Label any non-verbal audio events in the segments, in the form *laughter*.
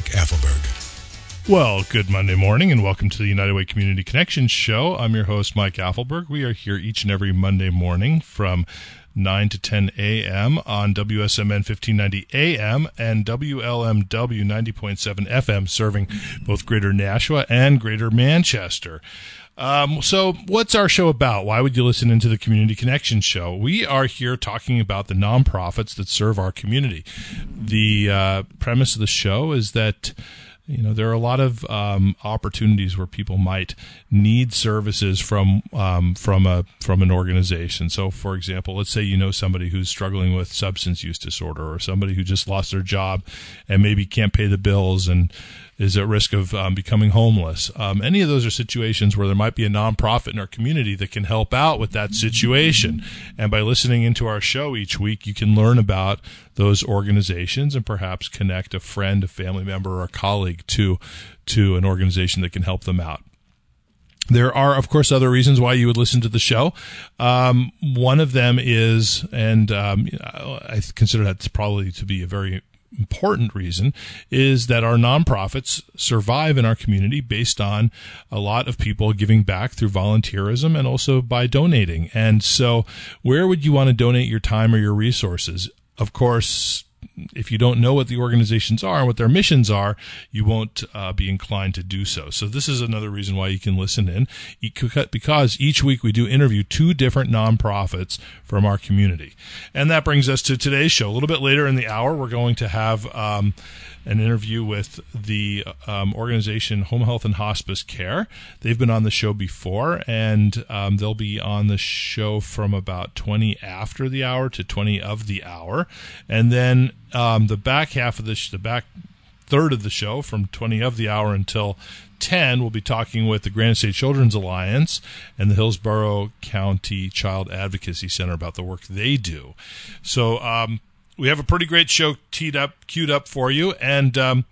Mike Apfelberg. Well, good Monday morning and welcome to the United Way Community Connection Show. I'm your host, Mike Apfelberg. We are here each and every Monday morning from 9 to 10 a.m. on WSMN 1590 AM and WLMW 90.7 FM, serving both Greater Nashua and Greater Manchester. Um, so, what's our show about? Why would you listen into the Community Connection Show? We are here talking about the nonprofits that serve our community. The uh, premise of the show is that you know there are a lot of um, opportunities where people might need services from um, from a from an organization. So, for example, let's say you know somebody who's struggling with substance use disorder, or somebody who just lost their job and maybe can't pay the bills and is at risk of um, becoming homeless. Um, any of those are situations where there might be a nonprofit in our community that can help out with that situation. And by listening into our show each week, you can learn about those organizations and perhaps connect a friend, a family member, or a colleague to to an organization that can help them out. There are, of course, other reasons why you would listen to the show. Um, one of them is, and um, I consider that probably to be a very important reason is that our nonprofits survive in our community based on a lot of people giving back through volunteerism and also by donating. And so, where would you want to donate your time or your resources? Of course, if you don't know what the organizations are and what their missions are, you won't uh, be inclined to do so. So this is another reason why you can listen in because each week we do interview two different nonprofits from our community. And that brings us to today's show. A little bit later in the hour, we're going to have um, an interview with the um, organization Home Health and Hospice Care. They've been on the show before, and um, they'll be on the show from about 20 after the hour to 20 of the hour. And then um, the back half of the, sh- the back third of the show from 20 of the hour until 10 we'll be talking with the Granite State children's alliance and the hillsborough county child advocacy center about the work they do. So um, we have a pretty great show teed up, queued up for you, and um,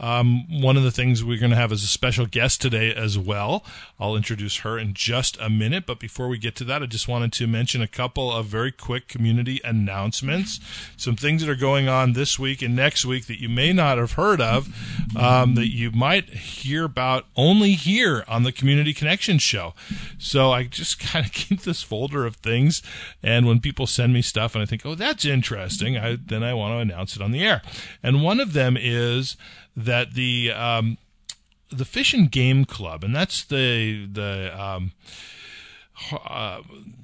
um, one of the things we're going to have is a special guest today as well. I'll introduce her in just a minute. But before we get to that, I just wanted to mention a couple of very quick community announcements. Some things that are going on this week and next week that you may not have heard of, um, that you might hear about only here on the Community Connection Show. So I just *laughs* kind of keep this folder of things. And when people send me stuff and I think, oh, that's interesting, I, then I want to announce it on the air. And one of them is that the um, the Fish and Game Club, and that's the the um, uh,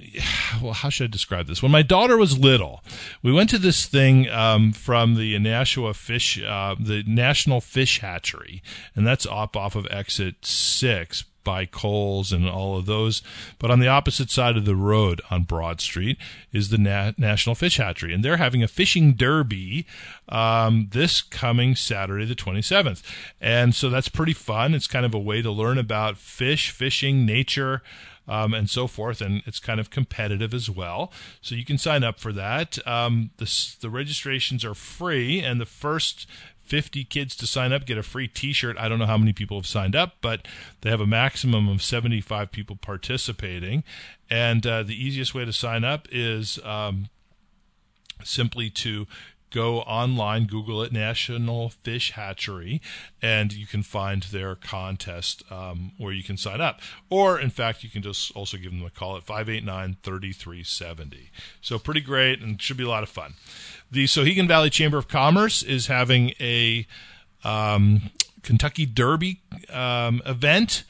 *sighs* well, how should I describe this? When my daughter was little, we went to this thing um, from the Nashua Fish, uh, the National Fish Hatchery, and that's up off of exit six by Coles and all of those. But on the opposite side of the road on Broad Street is the Na- National Fish Hatchery, and they're having a fishing derby um, this coming Saturday, the 27th. And so that's pretty fun. It's kind of a way to learn about fish, fishing, nature. Um, and so forth, and it's kind of competitive as well. So you can sign up for that. Um, the, the registrations are free, and the first 50 kids to sign up get a free t-shirt. I don't know how many people have signed up but they have a maximum of 75 people participating. And uh, the easiest way to sign up is um, simply to go online, Google it, National Fish Hatchery, and you can find their contest um, where you can sign up. Or, in fact, you can just also give them a call at 589 3370. So, pretty great and should be a lot of fun. The Souhegan Valley Chamber of Commerce is having a um, Kentucky Derby um, event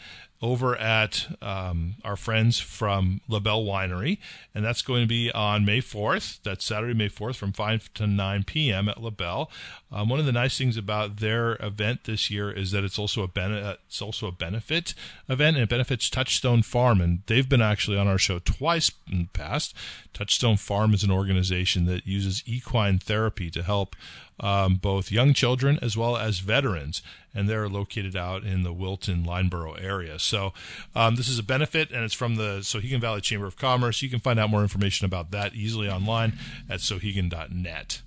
over at um, our friends from LaBelle Winery, and that's going to be on May 4th. That's Saturday, May 4th, from 5 to 9 p.m. at LaBelle. Um, one of the nice things about their event this year is that it's also a ben- uh, it's also a benefit event, and it benefits Touchstone Farm, and they've been actually on our show twice in the past. Touchstone Farm is an organization that uses equine therapy to help um, both young children as well as veterans, and they're located out in the Wilton Lyndeborough area. So um, this is a benefit, and it's from the Souhegan Valley Chamber of Commerce. You can find out more information about that easily online at souhegan.net.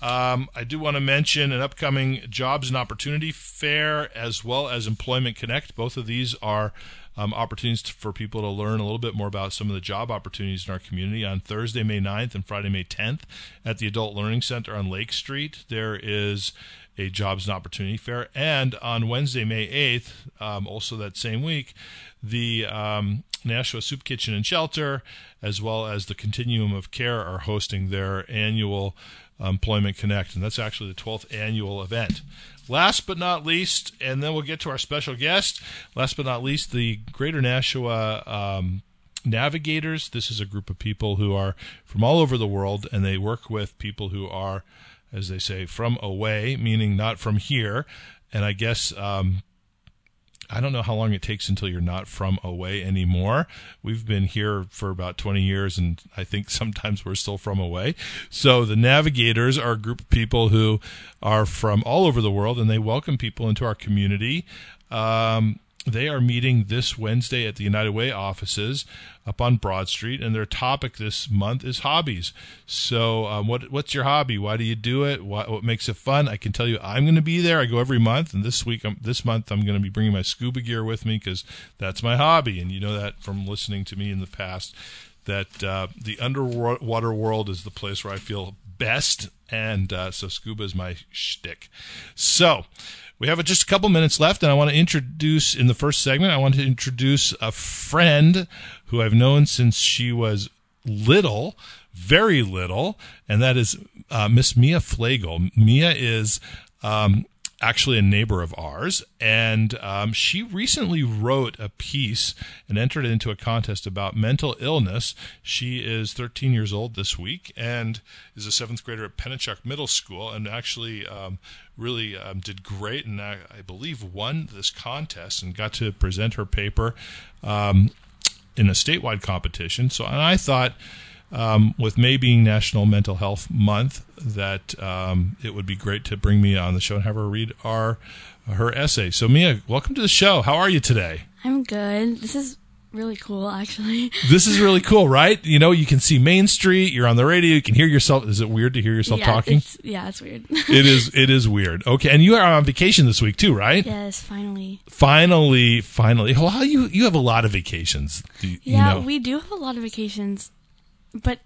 Um, I do want to mention an upcoming Jobs and Opportunity Fair as well as Employment Connect. Both of these are um, opportunities for people to learn a little bit more about some of the job opportunities in our community. On Thursday, May 9th and Friday, May 10th at the Adult Learning Center on Lake Street, there is a Jobs and Opportunity Fair. And on Wednesday, May 8th, um, also that same week, the um, Nashua Soup Kitchen and Shelter, as well as the Continuum of Care, are hosting their annual Employment Connect, and that's actually the 12th annual event. Last but not least, and then we'll get to our special guest. Last but not least, the Greater Nashua um, Navigators. This is a group of people who are from all over the world, and they work with people who are, as they say, from away, meaning not from here. And I guess um, I don't know how long it takes until you're not from away anymore. We've been here for about 20 years, and I think *laughs* sometimes we're still from away. So the navigators are a group of people who are from all over the world, and they welcome people into our community. Um, they are meeting this Wednesday at the United Way offices up on Broad Street, and their topic this month is hobbies. So, um, what what's your hobby? Why do you do it? What, what makes it fun? I can tell you, I'm going to be there. I go every month, and this week, um, this month, I'm going to be bringing my scuba gear with me because that's my hobby, and you know that from listening to me in the past. That uh, the underwater world is the place where I feel best, and uh, so scuba is my shtick. So. We have just a couple minutes left, and I want to introduce in the first segment. I want to introduce a friend who I've known since she was little, very little, and that is uh, Miss Mia Flagel. Mia is um, actually a neighbor of ours, and um, she recently wrote a piece and entered it into a contest about mental illness. She is 13 years old this week and is a seventh grader at Pennichuck Middle School, and actually um, really um, did great, and I, I, believe won this contest and got to present her paper um, in a statewide competition. So, and I thought um, with May being National Mental Health Month, that um, it would be great to bring Mia on the show and have her read our her essay. So, Mia, welcome to the show. How are you today? I'm good. This is really cool, actually. This is really cool, right? You know, you can see Main Street. You're on the radio. You can hear yourself. Is it weird to hear yourself yeah, talking? It's, yeah, it's weird. *laughs* it is. It is weird. Okay, and you are on vacation this week too, right? Yes, finally. Finally, finally. Well, you you have a lot of vacations. You, yeah, you know. we do have a lot of vacations but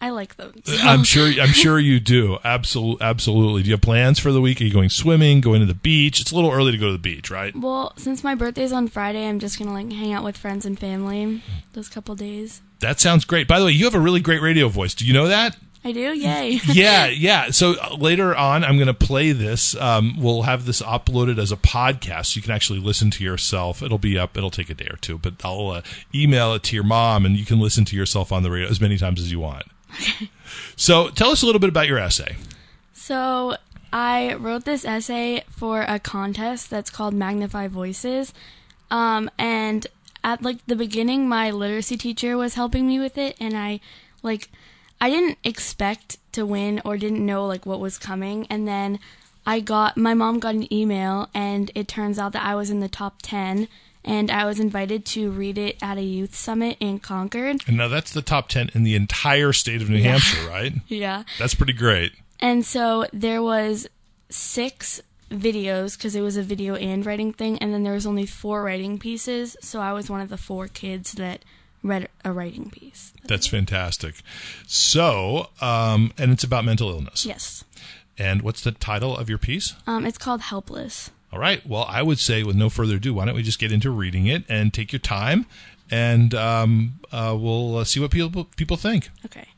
I like them. So. Uh, I'm sure. I'm sure you do. Absolutely. Absolutely. Do you have plans for the week? Are you going swimming? Going to the beach? It's a little early to go to the beach, right? Well, since my birthday's on Friday, I'm just gonna like hang out with friends and family those couple days. That sounds great. By the way, you have a really great radio voice. Do you know that? I do. Yay. *laughs* yeah, yeah. So uh, later on, I'm going to play this. Um, we'll have this uploaded as a podcast. You can actually listen to yourself. It'll be up. It'll take a day or two, but I'll uh, email it to your mom, and you can listen to yourself on the radio as many times as you want. *laughs* so tell us a little bit about your essay. So I wrote this essay for a contest that's called Magnify Voices, um, and at like the beginning, my literacy teacher was helping me with it, and I like I didn't expect to win or didn't know like what was coming and then I got my mom got an email and it turns out that I was in the top 10 and I was invited to read it at a youth summit in Concord. And now that's the top 10 in the entire state of New yeah. Hampshire, right? *laughs* yeah. That's pretty great. And so there was six videos because it was a video and writing thing and then there was only four writing pieces, so I was one of the four kids that read a writing piece. That's fantastic. So, um, and it's about mental illness. Yes. And what's the title of your piece? Um, it's called Helpless. All right. Well, I would say, with no further ado, why don't we just get into reading it and take your time, and um, uh, we'll uh, see what people people think. Okay.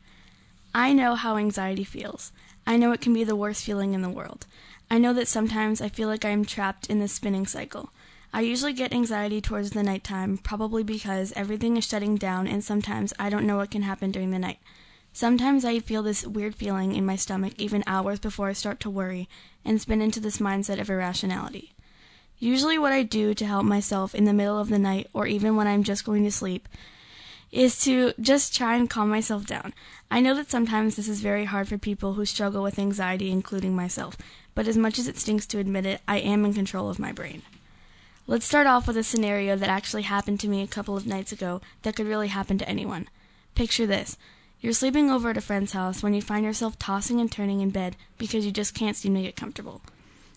I know how anxiety feels. I know it can be the worst feeling in the world. I know that sometimes I feel like I am trapped in this spinning cycle. I usually get anxiety towards the nighttime, probably because everything is shutting down and sometimes I don't know what can happen during the night. Sometimes I feel this weird feeling in my stomach even hours before I start to worry and spin into this mindset of irrationality. Usually, what I do to help myself in the middle of the night or even when I'm just going to sleep is to just try and calm myself down. I know that sometimes this is very hard for people who struggle with anxiety, including myself, but as much as it stinks to admit it, I am in control of my brain. Let's start off with a scenario that actually happened to me a couple of nights ago that could really happen to anyone. Picture this. You're sleeping over at a friend's house when you find yourself tossing and turning in bed because you just can't seem to get comfortable.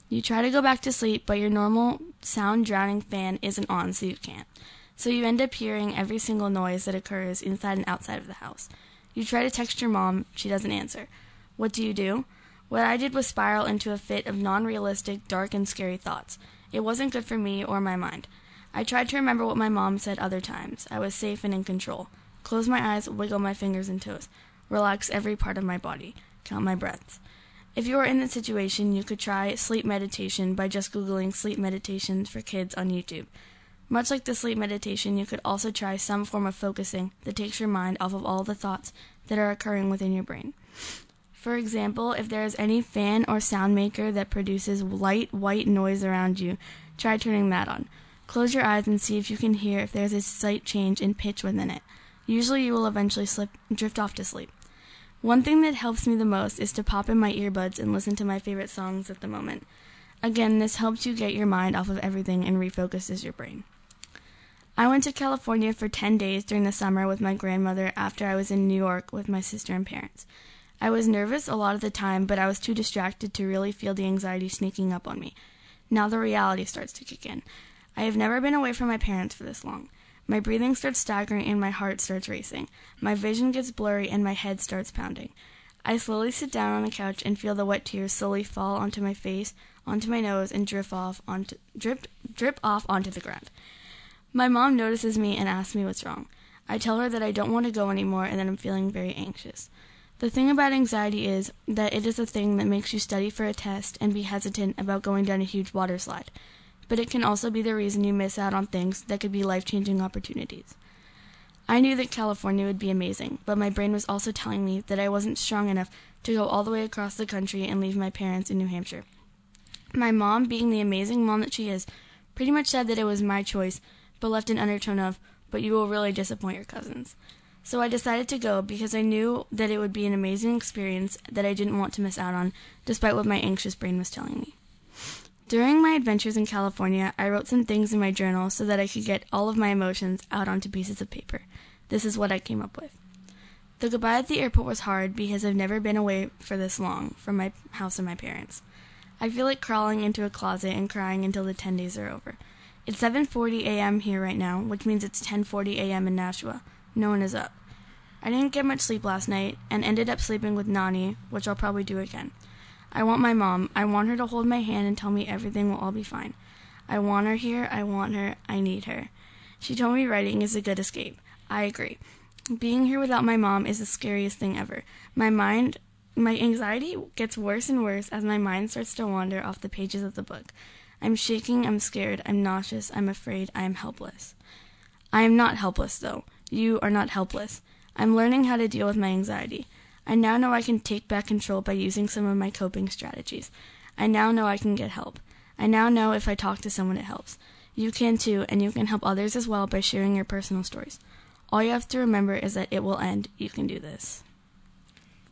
You try to go back to sleep, but your normal sound drowning fan isn't on, so you can't. So you end up hearing every single noise that occurs inside and outside of the house. You try to text your mom, she doesn't answer. What do you do? What I did was spiral into a fit of non realistic, dark, and scary thoughts. It wasn't good for me or my mind. I tried to remember what my mom said other times. I was safe and in control. Close my eyes, wiggle my fingers and toes, relax every part of my body, count my breaths. If you are in this situation, you could try sleep meditation by just Googling sleep meditations for kids on YouTube. Much like the sleep meditation, you could also try some form of focusing that takes your mind off of all the thoughts that are occurring within your brain. For example, if there is any fan or sound maker that produces light white noise around you, try turning that on. Close your eyes and see if you can hear if there is a slight change in pitch within it. Usually you will eventually slip drift off to sleep. One thing that helps me the most is to pop in my earbuds and listen to my favorite songs at the moment. Again, this helps you get your mind off of everything and refocuses your brain. I went to California for 10 days during the summer with my grandmother after I was in New York with my sister and parents. I was nervous a lot of the time, but I was too distracted to really feel the anxiety sneaking up on me. Now the reality starts to kick in. I have never been away from my parents for this long. My breathing starts staggering and my heart starts racing. My vision gets blurry and my head starts pounding. I slowly sit down on the couch and feel the wet tears slowly fall onto my face, onto my nose, and drip off onto drip drip off onto the ground. My mom notices me and asks me what's wrong. I tell her that I don't want to go anymore and that I'm feeling very anxious. The thing about anxiety is that it is a thing that makes you study for a test and be hesitant about going down a huge water slide but it can also be the reason you miss out on things that could be life changing opportunities. I knew that California would be amazing, but my brain was also telling me that I wasn't strong enough to go all the way across the country and leave my parents in New Hampshire. My mom, being the amazing mom that she is, pretty much said that it was my choice, but left an undertone of, but you will really disappoint your cousins. So I decided to go because I knew that it would be an amazing experience that I didn't want to miss out on, despite what my anxious brain was telling me. During my adventures in California, I wrote some things in my journal so that I could get all of my emotions out onto pieces of paper. This is what I came up with. The goodbye at the airport was hard because I've never been away for this long from my house and my parents. I feel like crawling into a closet and crying until the 10 days are over. It's 7:40 a.m. here right now, which means it's 10:40 a.m. in Nashua. No one is up. I didn't get much sleep last night and ended up sleeping with Nani, which I'll probably do again. I want my mom. I want her to hold my hand and tell me everything will all be fine. I want her here. I want her. I need her. She told me writing is a good escape. I agree. Being here without my mom is the scariest thing ever. My mind, my anxiety gets worse and worse as my mind starts to wander off the pages of the book. I'm shaking, I'm scared, I'm nauseous, I'm afraid, I am helpless. I am not helpless, though. You are not helpless. I'm learning how to deal with my anxiety. I now know I can take back control by using some of my coping strategies. I now know I can get help. I now know if I talk to someone it helps. You can too, and you can help others as well by sharing your personal stories. All you have to remember is that it will end. You can do this.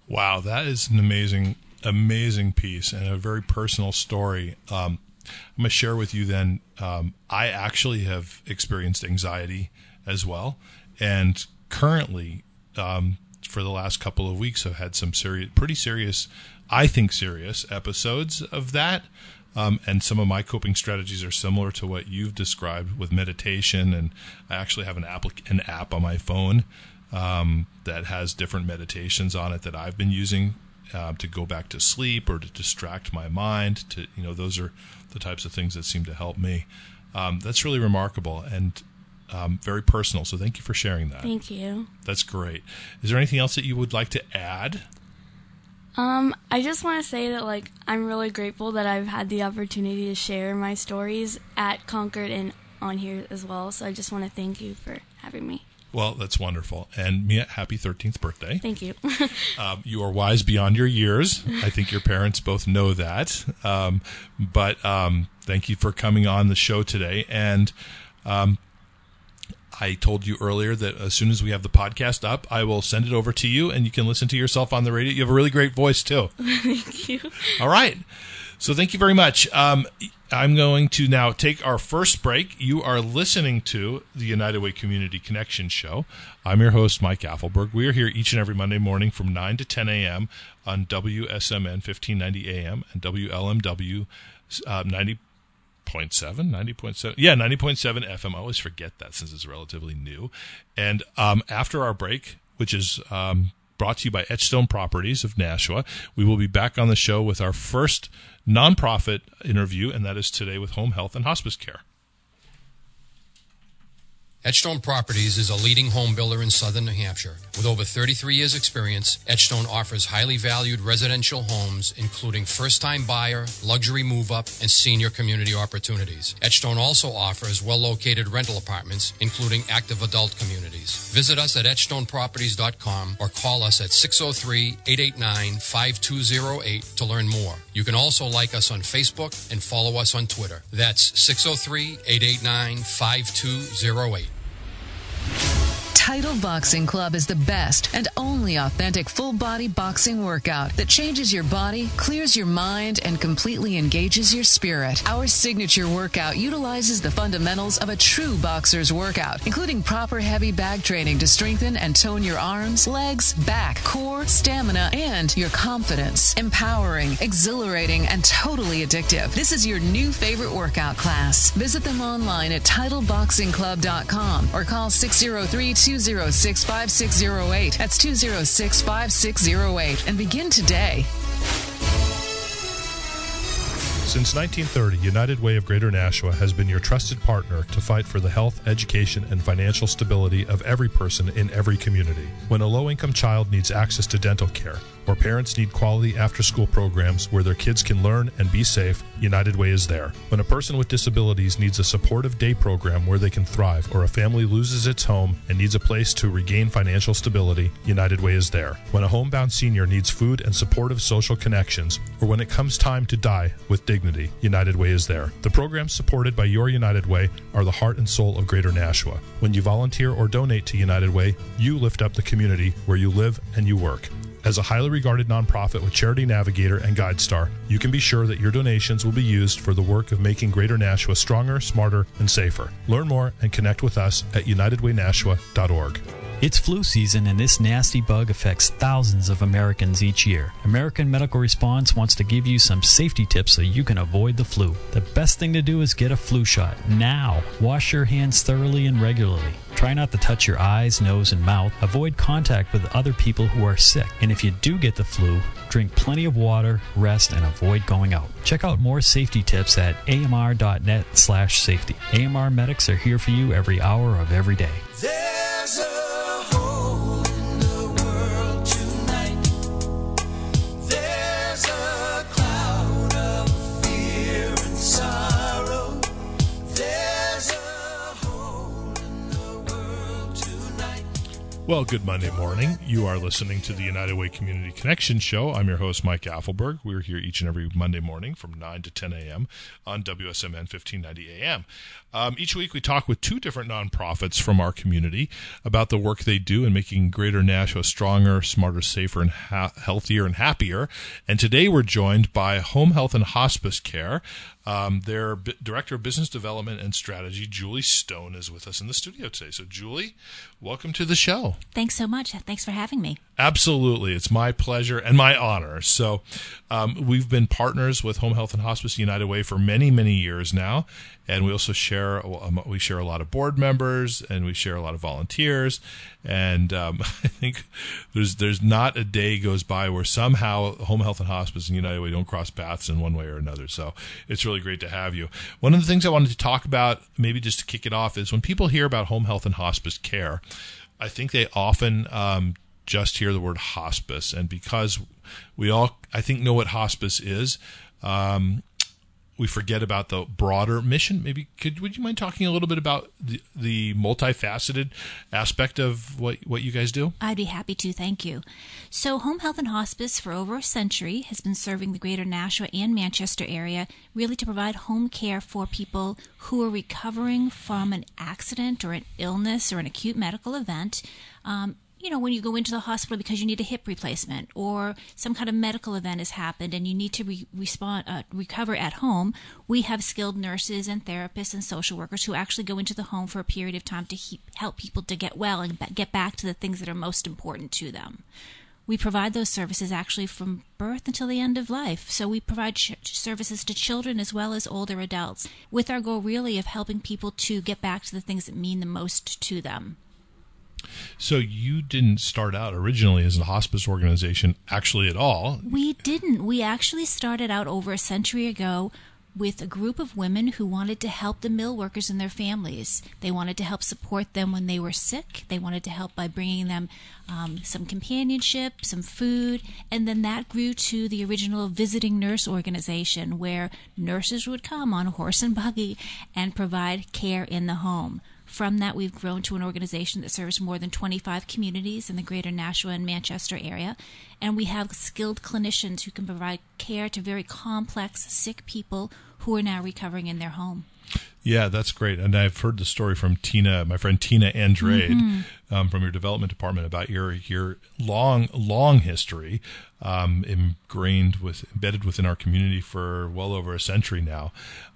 Wow, that is an amazing, amazing piece and a very personal story. Um, I'm going to share with you then. Um, I actually have experienced anxiety as well. And currently, um, for the last couple of weeks have had some serious, pretty serious, I think serious episodes of that. Um, and some of my coping strategies are similar to what you've described with meditation. And I actually have an app, an app on my phone um, that has different meditations on it that I've been using uh, to go back to sleep or to distract my mind. To you know, those are the types of things that seem to help me. Um, that's really remarkable. And um, very personal. So thank you for sharing that. Thank you. That's great. Is there anything else that you would like to add? Um, I just want to say that like I'm really grateful that I've had the opportunity to share my stories at Concord and on here as well. So I just want to thank you for having me. Well, that's wonderful. And Mia, happy 13th birthday. Thank you. *laughs* um, you are wise beyond your years. I think your parents both know that. Um, but um, thank you for coming on the show today. And um, I told you earlier that as soon as we have the podcast up, I will send it over to you and you can listen to yourself on the radio. You have a really great voice, too. *laughs* Thank you. All right. So thank you very much. Um, I'm going to now take our first break. You are listening to the United Way Community Connection Show. I'm your host, Mike Apfelberg. We are here each and every Monday morning from 9 to 10 a.m. on WSMN 1590 AM and WLMW uh, 90. 90.7 90.7 yeah 90.7 fm i always forget that since it's relatively new and um, after our break which is um, brought to you by Edgestone Properties of Nashua. We will be back on the show with our first nonprofit interview, and that is today with Home Health and Hospice Care. Edgestone Properties is a leading home builder in southern New Hampshire. With over 33 years' experience, Edgestone offers highly valued residential homes, including first time buyer, luxury move up, and senior community opportunities. Edgestone also offers well located rental apartments, including active adult communities. Visit us at edgestoneproperties.com or call us at 603 889 5208 to learn more. You can also like us on Facebook and follow us on Twitter. That's 603 889 5208. Title Boxing Club is the best and only authentic full body boxing workout that changes your body, clears your mind, and completely engages your spirit. Our signature workout utilizes the fundamentals of a true boxer's workout, including proper heavy bag training to strengthen and tone your arms, legs, back, core, stamina, and your confidence. Empowering, exhilarating, and totally addictive. This is your new favorite workout class. Visit them online at titleboxingclub.com or call 603 206 5608. That's 206 5608. And begin today. Since 1930, United Way of Greater Nashua has been your trusted partner to fight for the health, education, and financial stability of every person in every community. When a low income child needs access to dental care, or parents need quality after school programs where their kids can learn and be safe, United Way is there. When a person with disabilities needs a supportive day program where they can thrive, or a family loses its home and needs a place to regain financial stability, United Way is there. When a homebound senior needs food and supportive social connections, or when it comes time to die with dignity, United Way is there. The programs supported by your United Way are the heart and soul of Greater Nashua. When you volunteer or donate to United Way, you lift up the community where you live and you work. As a highly regarded nonprofit with Charity Navigator and GuideStar, you can be sure that your donations will be used for the work of making Greater Nashua stronger, smarter, and safer. Learn more and connect with us at unitedwaynashua.org. It's flu season, and this nasty bug affects thousands of Americans each year. American Medical Response wants to give you some safety tips so you can avoid the flu. The best thing to do is get a flu shot now. Wash your hands thoroughly and regularly. Try not to touch your eyes, nose, and mouth. Avoid contact with other people who are sick. And if you do get the flu, drink plenty of water, rest, and avoid going out. Check out more safety tips at amr.net slash safety. AMR medics are here for you every hour of every day. Well, good Monday morning. You are listening to the United Way Community Connection Show. I'm your host, Mike Apfelberg. We're here each and every Monday morning from 9 to 10 a.m. on WSMN 1590 a.m. Um, each week, we talk with two different nonprofits from our community about the work they do in making Greater Nashua stronger, smarter, safer, and ha- healthier and happier. And today, we're joined by Home Health and Hospice Care. Um, their B- Director of Business Development and Strategy, Julie Stone, is with us in the studio today. So, Julie, welcome to the show. Thanks so much. Thanks for having me. Absolutely. It's my pleasure and my honor. So, um, we've been partners with Home Health and Hospice United Way for many, many years now. And we also share, um, we share a lot of board members and we share a lot of volunteers. And um, *laughs* I think there's, there's not a day goes by where somehow Home Health and Hospice and United Way don't cross paths in one way or another. So, it's really great to have you. One of the things I wanted to talk about, maybe just to kick it off, is when people hear about home health and hospice care, I think they often um, just hear the word hospice, and because we all, I think, know what hospice is, um, we forget about the broader mission. Maybe could would you mind talking a little bit about the, the multifaceted aspect of what what you guys do? I'd be happy to. Thank you. So, Home Health and Hospice for over a century has been serving the greater Nashua and Manchester area really to provide home care for people who are recovering from an accident or an illness or an acute medical event. Um, you know, when you go into the hospital because you need a hip replacement or some kind of medical event has happened and you need to re- respond, uh, recover at home, we have skilled nurses and therapists and social workers who actually go into the home for a period of time to he- help people to get well and ba- get back to the things that are most important to them. We provide those services actually from birth until the end of life. So we provide services to children as well as older adults with our goal really of helping people to get back to the things that mean the most to them. So you didn't start out originally as a hospice organization, actually at all. We didn't. We actually started out over a century ago with a group of women who wanted to help the mill workers and their families. They wanted to help support them when they were sick. They wanted to help by bringing them um, some companionship, some food, and then that grew to the original visiting nurse organization where nurses would come on horse and buggy and provide care in the home. From that, we've grown to an organization that serves more than 25 communities in the greater Nashua and Manchester area. And we have skilled clinicians who can provide care to very complex, sick people who are now recovering in their home. Yeah, that's great. And I've heard the story from Tina, my friend Tina Andrade, um, from your development department about your your long long history, um, ingrained with embedded within our community for well over a century now,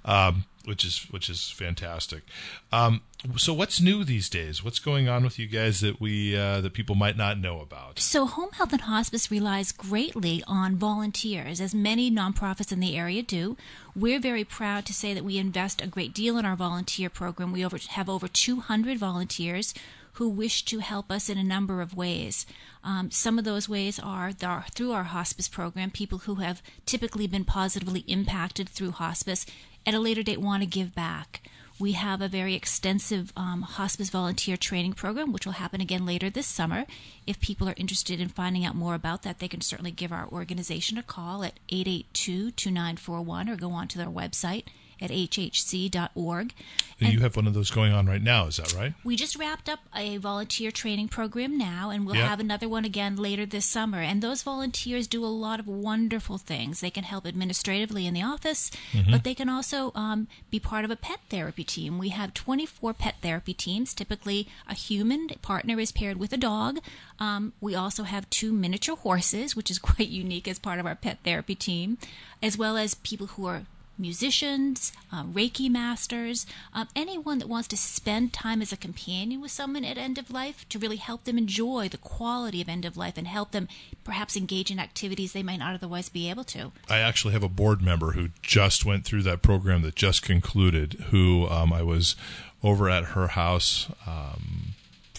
um, which is which is fantastic. Um, so, what's new these days? What's going on with you guys that we uh, that people might not know about? So, home health and hospice relies greatly on volunteers, as many nonprofits in the area do. We're very proud to say that we invest a great deal in our volunteer program. We over, have over 200 volunteers who wish to help us in a number of ways. Um, some of those ways are through our hospice program, people who have typically been positively impacted through hospice at a later date want to give back. We have a very extensive um, hospice volunteer training program, which will happen again later this summer. If people are interested in finding out more about that, they can certainly give our organization a call at 882 2941 or go onto their website at hhhc.org. you have one of those going on right now, is that right? We just wrapped up a volunteer training program now, and we'll Yeah. have another one again later this summer. And those volunteers do a lot of wonderful things. They can help administratively in the office, but they can also um, be part of a pet therapy team. We have 24 pet therapy teams. Typically, a human partner is paired with a dog. Um, we also have two miniature horses, which is *laughs* quite unique as part of our pet therapy team, as well as people who are musicians, uh, Reiki masters, um, anyone that wants to spend time as a companion with someone at end of life to really help them enjoy the quality of end of life and help them perhaps engage in activities they might not otherwise be able to. I actually have a board member who just went through that program that just concluded. Who um, I was over at her house um,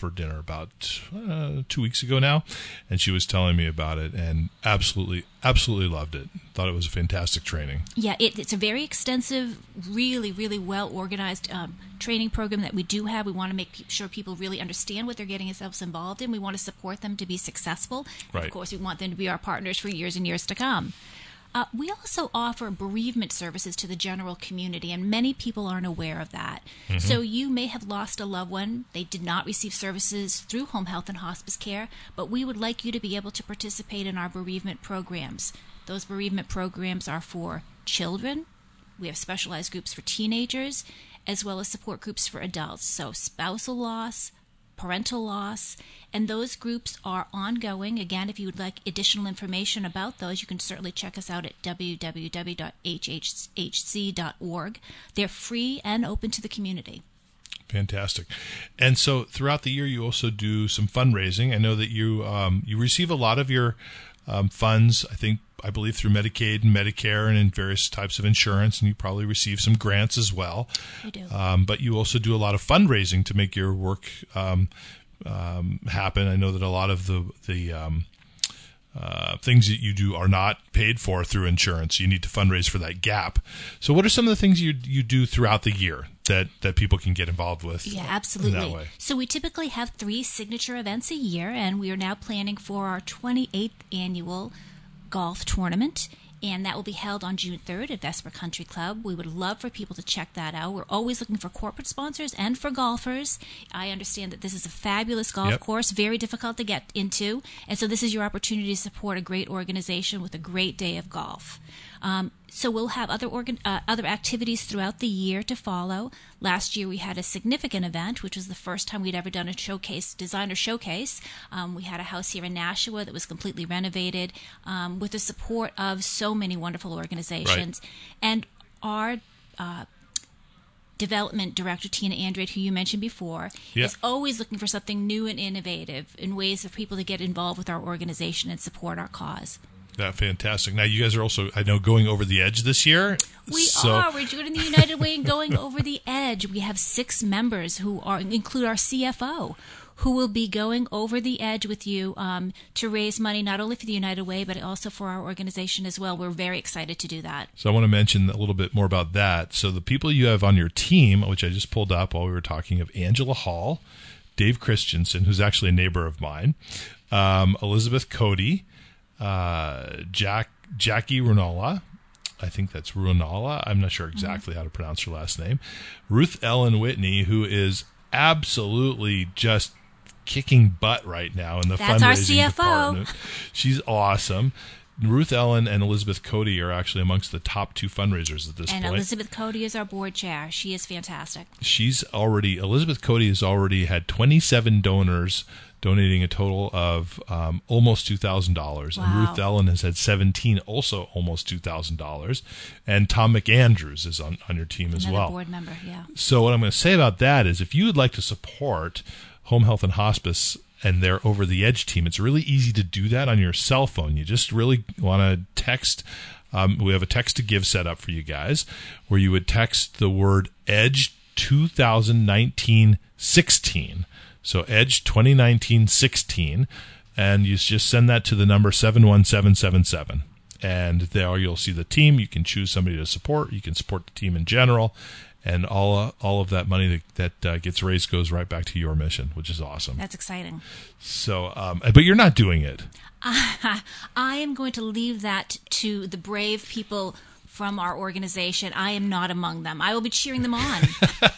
for dinner about uh, two weeks ago now, and she was telling me about it, and absolutely, absolutely loved it. Thought it was a fantastic training. Yeah, it, it's a very extensive, really, really well organized um, training program that we do have. We want to make pe- sure people really understand what they're getting themselves involved in. We want to support them to be successful. Right. Of course, we want them to be our partners for years and years to come. Uh, we also offer bereavement services to the general community, and many people aren't aware of that. So, you may have lost a loved one. They did not receive services through home health and hospice care, but we would like you to be able to participate in our bereavement programs. Those bereavement programs are for children, we have specialized groups for teenagers, as well as support groups for adults. So, spousal loss, parental loss, and those groups are ongoing. Again, if you would like additional information about those, you can certainly check us out at www.hhhc.org. They're free and open to the community. Fantastic. And so throughout the year, you also do some fundraising. I know that you um, you receive a lot of your um, funds. I think I believe through Medicaid and Medicare and in various types of insurance, and you probably receive some grants as well. We do. Um, but you also do a lot of fundraising to make your work um, um, happen. I know that a lot of the the um, uh, things that you do are not paid for through insurance. You need to fundraise for that gap. So, what are some of the things you you do throughout the year that that people can get involved with? Yeah, absolutely. So we typically have three signature events a year, and we are now planning for our 28th annual golf tournament. And that will be held on June 3rd at Vesper Country Club. We would love for people to check that out. We're always looking for corporate sponsors and for golfers. I understand that this is a fabulous golf Yep. course, very difficult to get into. And so this is your opportunity to support a great organization with a great day of golf. Um, so we'll have other organ- uh, other activities throughout the year to follow. Last year we had a significant event, which was the first time we'd ever done a showcase, designer showcase. Um, we had a house here in Nashua that was completely renovated um, with the support of so many wonderful organizations, and our uh, development director Tina Andrade, who you mentioned before, Yeah. is always looking for something new and innovative in ways for people to get involved with our organization and support our cause. That fantastic. Now you guys are also, I know, going over the edge this year. We so, are. We're doing the United Way and going over the edge. We have six members who are include our CFO, who will be going over the edge with you um, to raise money not only for the United Way but also for our organization as well. We're very excited to do that. So I want to mention a little bit more about that. So the people you have on your team, which I just pulled up while we were talking of Angela Hall, Dave Christensen, who's actually a neighbor of mine, um, Elizabeth Cody, uh, Jack Jackie Runala. I think that's Runala. I'm not sure exactly how to pronounce her last name. Ruth Ellen Whitney, who is absolutely just kicking butt right now in the That's our fundraising CFO. department. She's awesome. Ruth Ellen and Elizabeth Cody are actually amongst the top two fundraisers at this point. And point. Elizabeth Cody is our board chair. She is fantastic. She's already Elizabeth Cody has already had 27 donors donating a total of um, almost two thousand dollars, and Ruth Ellen has had 17, also almost two thousand dollars, and Tom McAndrews is on on your team as Another well. board member, yeah. So what I'm going to say about that is, if you would like to support Home Health and Hospice and their Over the Edge team, it's really easy to do that on your cell phone. You just really want to text. Um, we have a text to give set up for you guys, where you would text the word Edge 2019 16. So Edge 2019 16, and you just send that to the number 71777 and there you'll see the team. You can choose somebody to support. You can support the team in general, and all uh, all of that money that, that uh, gets raised goes right back to your mission, which is awesome. That's exciting. So, um, but you're not doing it. *laughs* I am going to leave that to the brave people from our organization. I am not among them. I will be cheering them on. *laughs*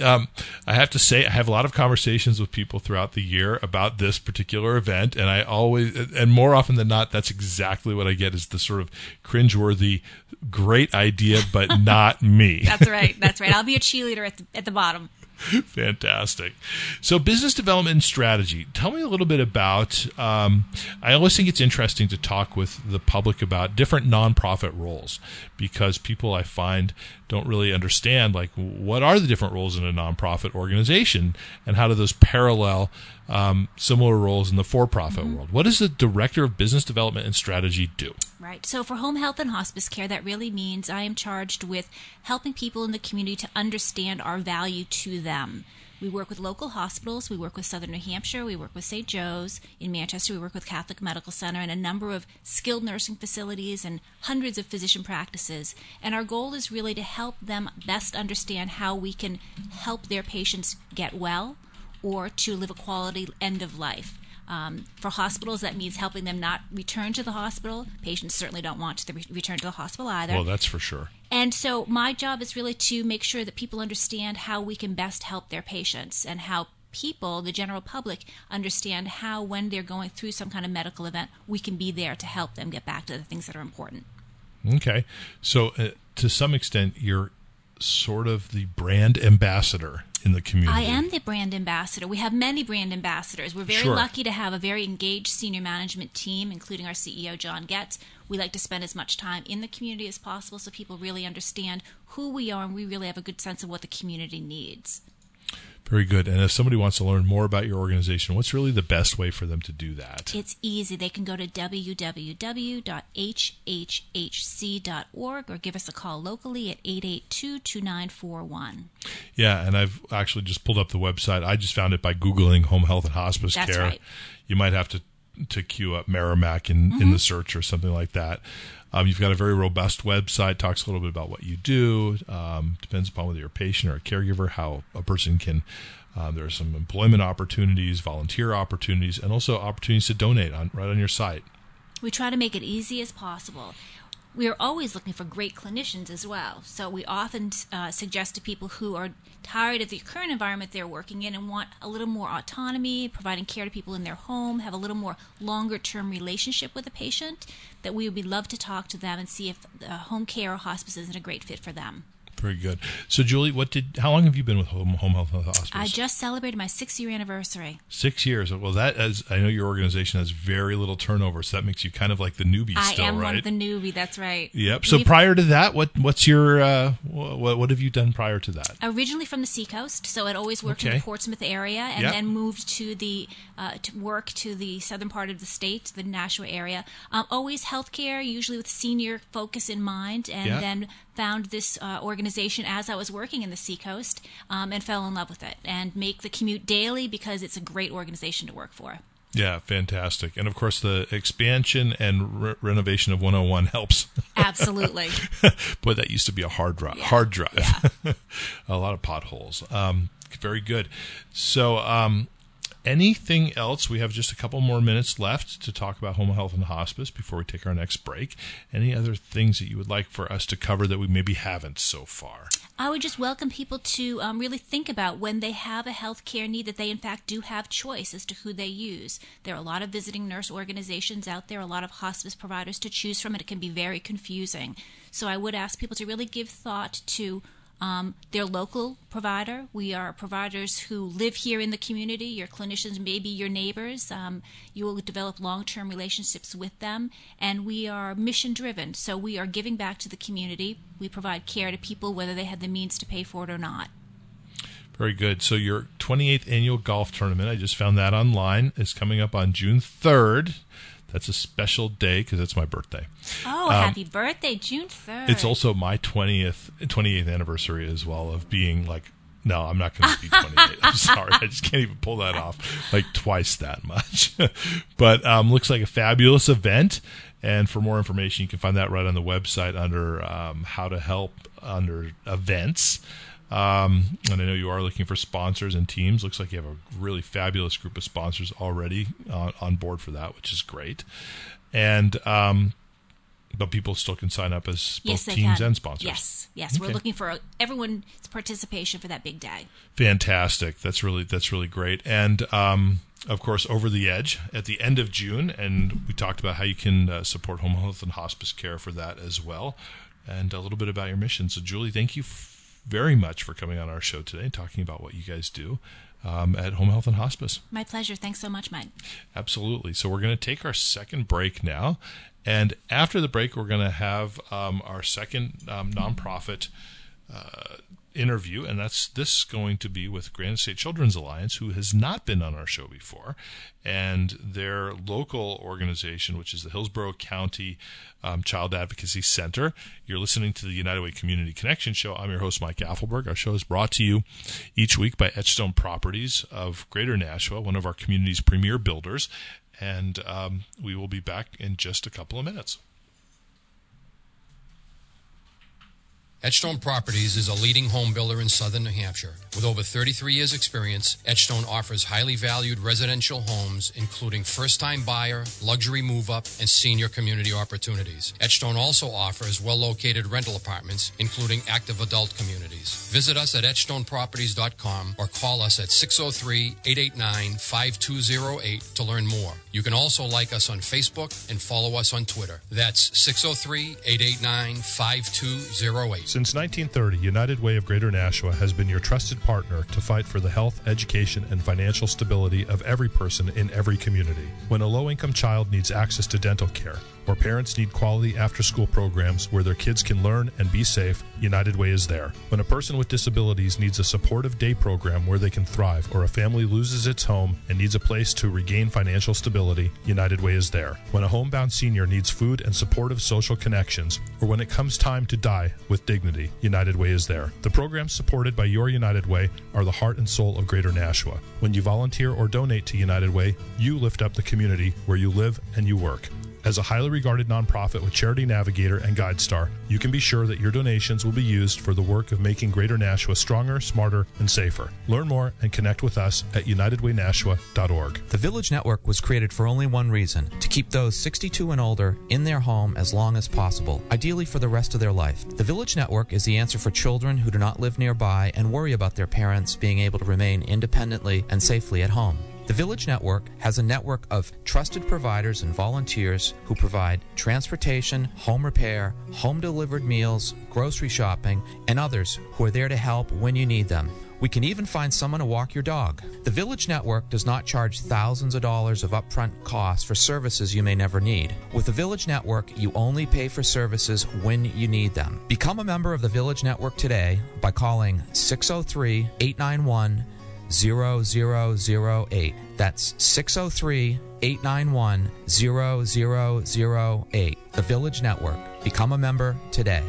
Um, I have to say, I have a lot of conversations with people throughout the year about this particular event, and I always, and more often than not, that's exactly what I get is the sort of cringeworthy, great idea, but *laughs* not me. That's right. That's right. *laughs* I'll be a cheerleader at the, at the bottom. *laughs* Fantastic. So, business development strategy. Tell me a little bit about. Um, I always think it's interesting to talk with the public about different nonprofit roles because people I find don't really understand like what are the different roles in a nonprofit organization and how do those parallel um, similar roles in the for-profit world. What does the director of business development and strategy do? Right. So for home health and hospice care, that really means I am charged with helping people in the community to understand our value to them. We work with local hospitals. We work with Southern New Hampshire. We work with St. Joe's. In Manchester, we work with Catholic Medical Center and a number of skilled nursing facilities and hundreds of physician practices. And our goal is really to help them best understand how we can help their patients get well or to live a quality end of life. Um, for hospitals, that means helping them not return to the hospital. Patients certainly don't want to re- return to the hospital either. Well, that's for sure. And so my job is really to make sure that people understand how we can best help their patients and how people, the general public, understand how when they're going through some kind of medical event, we can be there to help them get back to the things that are important. Okay. So, uh, to some extent, you're sort of the brand ambassador in the community. I am the brand ambassador. We have many brand ambassadors. We're very Sure. lucky to have a very engaged senior management team, including our CEO, John Getz. We like to spend as much time in the community as possible so people really understand who we are and we really have a good sense of what the community needs. Very good. And if somebody wants to learn more about your organization, what's really the best way for them to do that? It's easy. They can go to www.hhhc.org or give us a call locally at 882 2941. Yeah, and I've actually just pulled up the website. I just found it by googling home health and hospice That's care. right. You might have to to queue up Merrimack in, Mm-hmm. in the search or something like that. Um, you've got a very robust website. Talks a little bit about what you do. Um, depends upon whether you're a patient or a caregiver, how a person can. Um, there are some employment opportunities, volunteer opportunities, and also opportunities to donate on right on your site. We try to make it easy as possible. We are always looking for great clinicians as well. So we often uh, suggest to people who are tired of the current environment they're working in and want a little more autonomy, providing care to people in their home, have a little more longer term relationship with a patient, that we would be love to talk to them and see if uh, home care or hospice isn't a great fit for them. Very good. So, Julie, what did? How long have you been with Home, home Health Hospice? I just celebrated my six year anniversary. Six years. Well, that as I know your organization has very little turnover, so that makes you kind of like the newbie I still, am right? one of the newbie, that's right. Yep. So We've- prior to that, what what's your uh, what what have you done prior to that? originally from the seacoast, so I'd always worked in the Portsmouth area, and Yep. then moved to the uh, to work to the southern part of the state, the Nashua area. Um, always healthcare, usually with senior focus in mind, and Yeah. then found this uh, organization as I was working in the seacoast, um, and fell in love with it, and make the commute daily because it's a great organization to work for. Yeah, fantastic. And of course, the expansion and re- renovation of 101 helps. *laughs* Absolutely. Boy, that used to be a hard drive. Yeah. Hard drive. *laughs* a lot of potholes. Um, very good. So, um, anything else? We have just a couple more minutes left to talk about home health and hospice before we take our next break. Any other things that you would like for us to cover that we maybe haven't so far? I would just welcome people to um, really think about when they have a health care need that they, in fact, do have choice as to who they use. There are a lot of visiting nurse organizations out there, a lot of hospice providers to choose from, and it can be very confusing. So I would ask people to really give thought to um, their local provider. We are providers who live here in the community. Your clinicians may be your neighbors. Um, you will develop long term relationships with them. And we are mission driven. So we are giving back to the community. We provide care to people whether they have the means to pay for it or not. Very good. So your 28th annual golf tournament, I just found that online, is coming up on June 3rd. That's a special day because it's my birthday. Oh, happy birthday, June 3rd. Um, It's also my 20th 28th anniversary as well of being like no, I'm not going to be 28. I'm *laughs* sorry. I just can't even pull that off like twice that much. *laughs* but um, looks like a fabulous event. And for more information, you can find that right on the website under um, how to help under events. Um, and I know you are looking for sponsors and teams. Looks like you have a really fabulous group of sponsors already on, on board for that, which is great. And um, but people still can sign up as both yes, teams can. and sponsors. Yes, yes. We're looking for everyone's participation for that big day. Fantastic. That's really that's really great. And um, of course, over the edge at the end of June, and we talked about how you can uh, support home health and hospice care for that as well, and a little bit about your mission. So, Julie, thank you f- very much for coming on our show today, and talking about what you guys do um, at Home Health and Hospice. My pleasure. Thanks so much, Mike. Absolutely. So we're going to take our second break now, and after the break, we're going to have um, our second um, nonprofit uh, interview, and that's this going to be with Granite State Children's Alliance, who has not been on our show before, and their local organization, which is the Hillsborough County um, Child Advocacy Center. You're listening to the United Way Community Connection Show. I'm your host, Mike Apfelberg. Our show is brought to you each week by Etchstone Properties of Greater Nashua, one of our community's premier builders, and um, we will be back in just a couple of minutes. Etchstone Properties is a leading home builder in southern New Hampshire. With over 33 years' experience, Etchstone offers highly valued residential homes, including first time buyer, luxury move up, and senior community opportunities. Etchstone also offers well located rental apartments, including active adult communities. Visit us at etchstoneproperties.com or call us at 603 889 5208 to learn more. You can also like us on Facebook and follow us on Twitter. That's 603 889 5208. Since 1930, United Way of Greater Nashua has been your trusted partner to fight for the health, education, and financial stability of every person in every community. When a low income child needs access to dental care, or parents need quality after school programs where their kids can learn and be safe, United Way is there. When a person with disabilities needs a supportive day program where they can thrive, or a family loses its home and needs a place to regain financial stability, United Way is there. When a homebound senior needs food and supportive social connections, or when it comes time to die with dignity, United Way is there. The programs supported by your United Way are the heart and soul of Greater Nashua. When you volunteer or donate to United Way, you lift up the community where you live and you work. As a highly regarded nonprofit with Charity Navigator and GuideStar, you can be sure that your donations will be used for the work of making Greater Nashua stronger, smarter, and safer. Learn more and connect with us at unitedwaynashua.org. The Village Network was created for only one reason to keep those 62 and older in their home as long as possible, ideally for the rest of their life. The Village Network is the answer for children who do not live nearby and worry about their parents being able to remain independently and safely at home. The Village Network has a network of trusted providers and volunteers who provide transportation, home repair, home delivered meals, grocery shopping, and others who are there to help when you need them. We can even find someone to walk your dog. The Village Network does not charge thousands of dollars of upfront costs for services you may never need. With the Village Network, you only pay for services when you need them. Become a member of the Village Network today by calling 603 891 0008. That's 603 891 0008. The Village Network. Become a member today.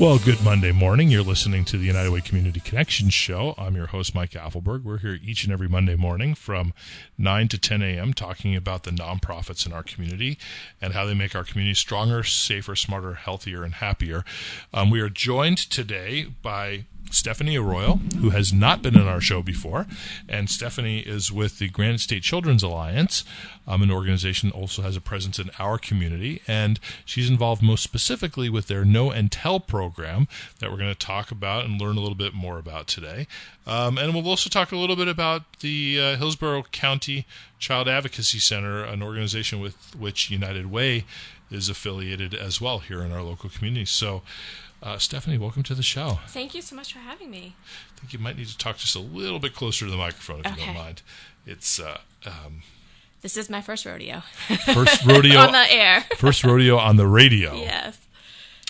Well, good Monday morning. You're listening to the United Way Community Connection Show. I'm your host, Mike Apfelberg. We're here each and every Monday morning from 9 to 10 a.m. talking about the nonprofits in our community and how they make our community stronger, safer, smarter, healthier, and happier. Um, we are joined today by Stephanie Arroyo, who has not been in our show before. And Stephanie is with the Granite State Children's Alliance, um, an organization also has a presence in our community. And she's involved most specifically with their Know and Tell program that we're going to talk about and learn a little bit more about today. Um, and we'll also talk a little bit about the uh, Hillsborough County Child Advocacy Center, an organization with which United Way is affiliated as well here in our local community. So, uh, Stephanie, welcome to the show. Thank you so much for having me. I think you might need to talk just a little bit closer to the microphone if you don't mind. It's uh, um, This is my first rodeo first rodeo *laughs* on the air. first rodeo on the radio. yes.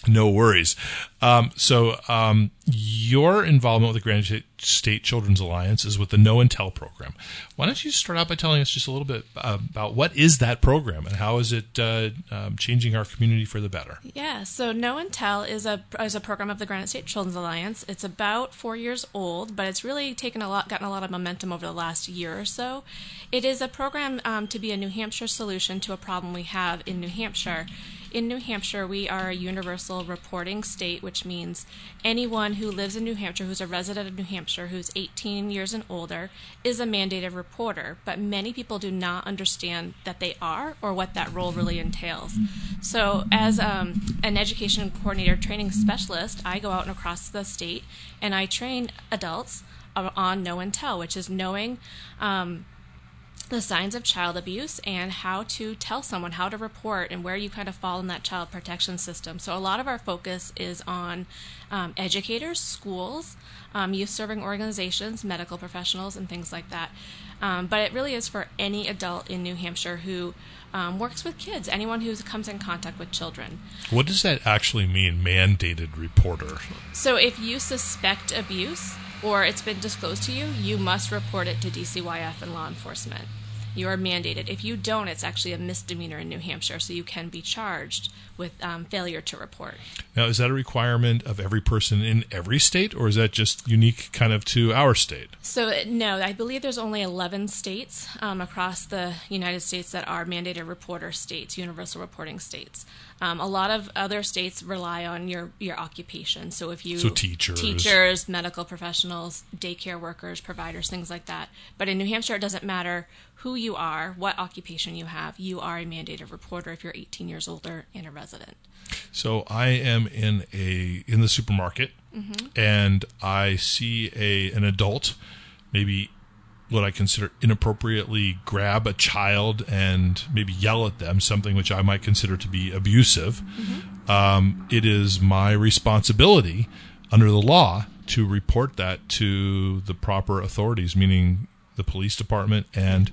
No worries. Um, so um, your involvement with the Granite State Children's Alliance is with the Know and Tell program. Why don't you start out by telling us just a little bit uh, about what is that program and how is it uh, um, changing our community for the better? Yeah, so Know and Tell is a is a program of the Granite State Children's Alliance. It's about four years old, but it's really taken a lot, gotten a lot of momentum over the last year or so. It is a program um, to be a New Hampshire solution to a problem we have in New Hampshire. In New Hampshire, we are a universal reporting state, which means anyone who lives in New Hampshire, who's a resident of New Hampshire, who's 18 years and older, is a mandated reporter. But many people do not understand that they are or what that role really entails. So, as um, an education coordinator training specialist, I go out and across the state and I train adults uh, on Know and Tell, which is knowing. Um, the signs of child abuse and how to tell someone how to report and where you kind of fall in that child protection system. So, a lot of our focus is on um, educators, schools, um, youth serving organizations, medical professionals, and things like that. Um, but it really is for any adult in New Hampshire who um, works with kids, anyone who comes in contact with children. What does that actually mean, mandated reporter? So, if you suspect abuse or it's been disclosed to you, you must report it to DCYF and law enforcement. You are mandated. If you don't, it's actually a misdemeanor in New Hampshire, so you can be charged with um, failure to report. Now, is that a requirement of every person in every state, or is that just unique kind of to our state? So, uh, no, I believe there's only 11 states um, across the United States that are mandated reporter states, universal reporting states. Um, a lot of other states rely on your, your occupation. So, if you So teachers. teachers, medical professionals, daycare workers, providers, things like that. But in New Hampshire, it doesn't matter who you are, what occupation you have. You are a mandated reporter if you're 18 years older and a resident. So I am in a in the supermarket, and I see a an adult, maybe what I consider inappropriately grab a child and maybe yell at them, something which I might consider to be abusive. Um, it is my responsibility under the law to report that to the proper authorities, meaning the police department and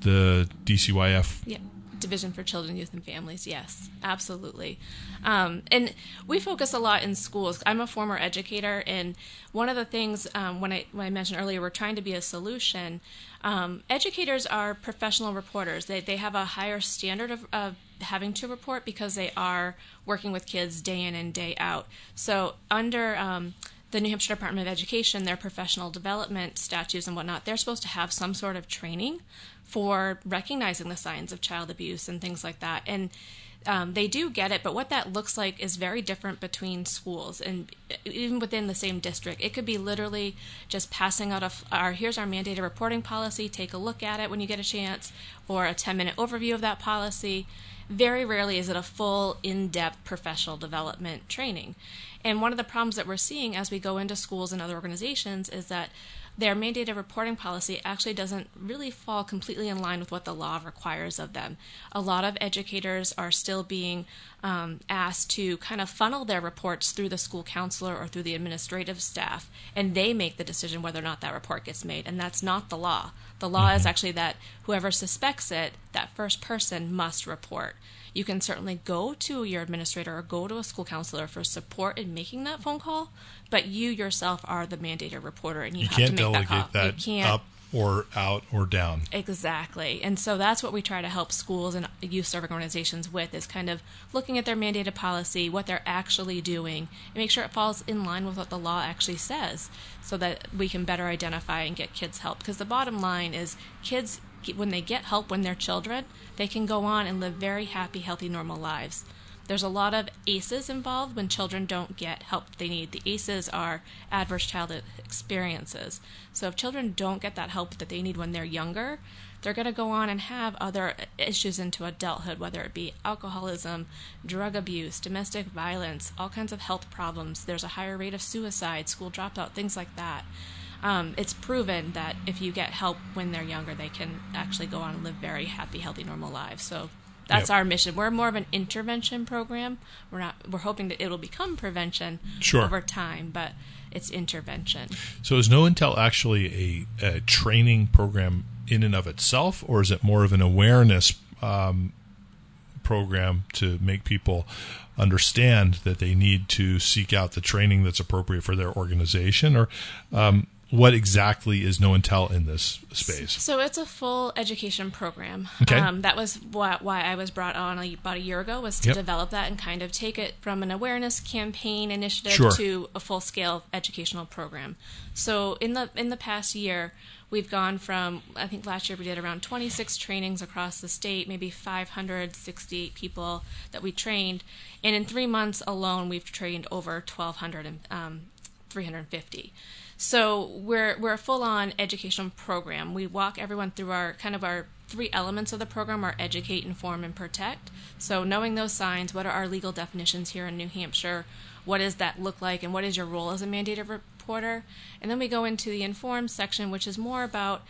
the DCYF Yeah. Division for Children, Youth, and Families. Yes, absolutely. Um, and we focus a lot in schools. I'm a former educator, and one of the things um, when I when I mentioned earlier, we're trying to be a solution. Um, educators are professional reporters. They they have a higher standard of, of having to report because they are working with kids day in and day out. So under um, the New Hampshire Department of Education, their professional development statutes and whatnot, they're supposed to have some sort of training for recognizing the signs of child abuse and things like that. And um, they do get it, but what that looks like is very different between schools and even within the same district. It could be literally just passing out of our here's our mandated reporting policy, take a look at it when you get a chance, or a 10 minute overview of that policy. Very rarely is it a full, in depth professional development training. And one of the problems that we're seeing as we go into schools and other organizations is that their mandated reporting policy actually doesn't really fall completely in line with what the law requires of them. A lot of educators are still being um, asked to kind of funnel their reports through the school counselor or through the administrative staff, and they make the decision whether or not that report gets made. And that's not the law. The law is actually that whoever suspects it, that first person must report you can certainly go to your administrator or go to a school counselor for support in making that phone call, but you yourself are the mandated reporter and you, You have can't to make delegate that call. that, you can't up or out or down. Exactly. And so that's what we try to help schools and youth serving organizations with is kind of looking at their mandated policy, what they're actually doing, and make sure it falls in line with what the law actually says so that we can better identify and get kids help. Because the bottom line is kids, when they get help when they're children, they can go on and live very happy, healthy, normal lives. There's a lot of ACEs involved when children don't get help they need. The ACEs are adverse childhood experiences. So if children don't get that help that they need when they're younger, they're going to go on and have other issues into adulthood, whether it be alcoholism, drug abuse, domestic violence, all kinds of health problems. There's a higher rate of suicide, school dropout, things like that. Um, it's proven that if you get help when they're younger, they can actually go on and live very happy, healthy, normal lives. So that's Yep. our mission. We're more of an intervention program. We're not. We're hoping that it'll become prevention Sure. over time, but it's intervention. So is Know and Tell actually a, a training program in and of itself, or is it more of an awareness um, program to make people understand that they need to seek out the training that's appropriate for their organization, or um, what exactly is Know and Tell in this space? So it's a full education program. Okay. Um, that was why, why I was brought on a, about a year ago was to Yep. develop that and kind of take it from an awareness campaign initiative Sure. to a full scale educational program. So in the in the past year, we've gone from I think last year we did around 26 trainings across the state, maybe 568 people that we trained, and in three months alone, we've trained over 1,200 and um, 350. So we're we're a full on education program. We walk everyone through our kind of our three elements of the program are educate, inform, and protect. So knowing those signs, what are our legal definitions here in New Hampshire? What does that look like, and what is your role as a mandated reporter? And then we go into the inform section, which is more about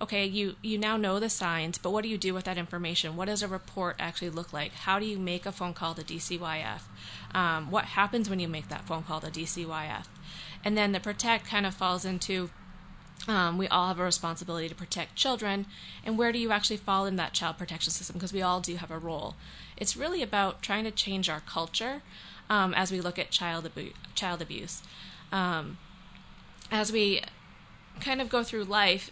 okay, you you now know the signs, but what do you do with that information? What does a report actually look like? How do you make a phone call to DCYF? Um, what happens when you make that phone call to DCYF? And then the protect kind of falls into um, we all have a responsibility to protect children, and where do you actually fall in that child protection system? Because we all do have a role. It's really about trying to change our culture um, as we look at child abu- child abuse. Um, as we kind of go through life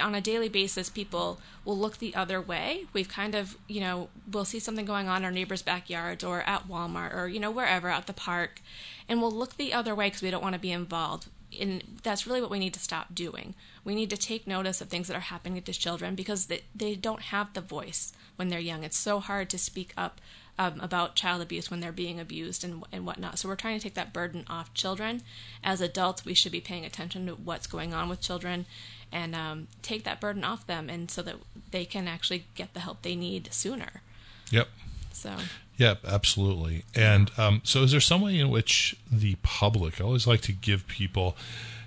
on a daily basis, people will look the other way. We've kind of, you know, we'll see something going on in our neighbors' backyards or at Walmart or, you know, wherever, at the park, and we'll look the other way because we don't want to be involved. And that's really what we need to stop doing. We need to take notice of things that are happening to children because they, they don't have the voice when they're young. It's so hard to speak up um, about child abuse when they're being abused and, and whatnot. So we're trying to take that burden off children. As adults, we should be paying attention to what's going on with children and um, take that burden off them, and so that they can actually get the help they need sooner. Yep. So Yep, absolutely. And um, so, is there some way in which the public, I always like to give people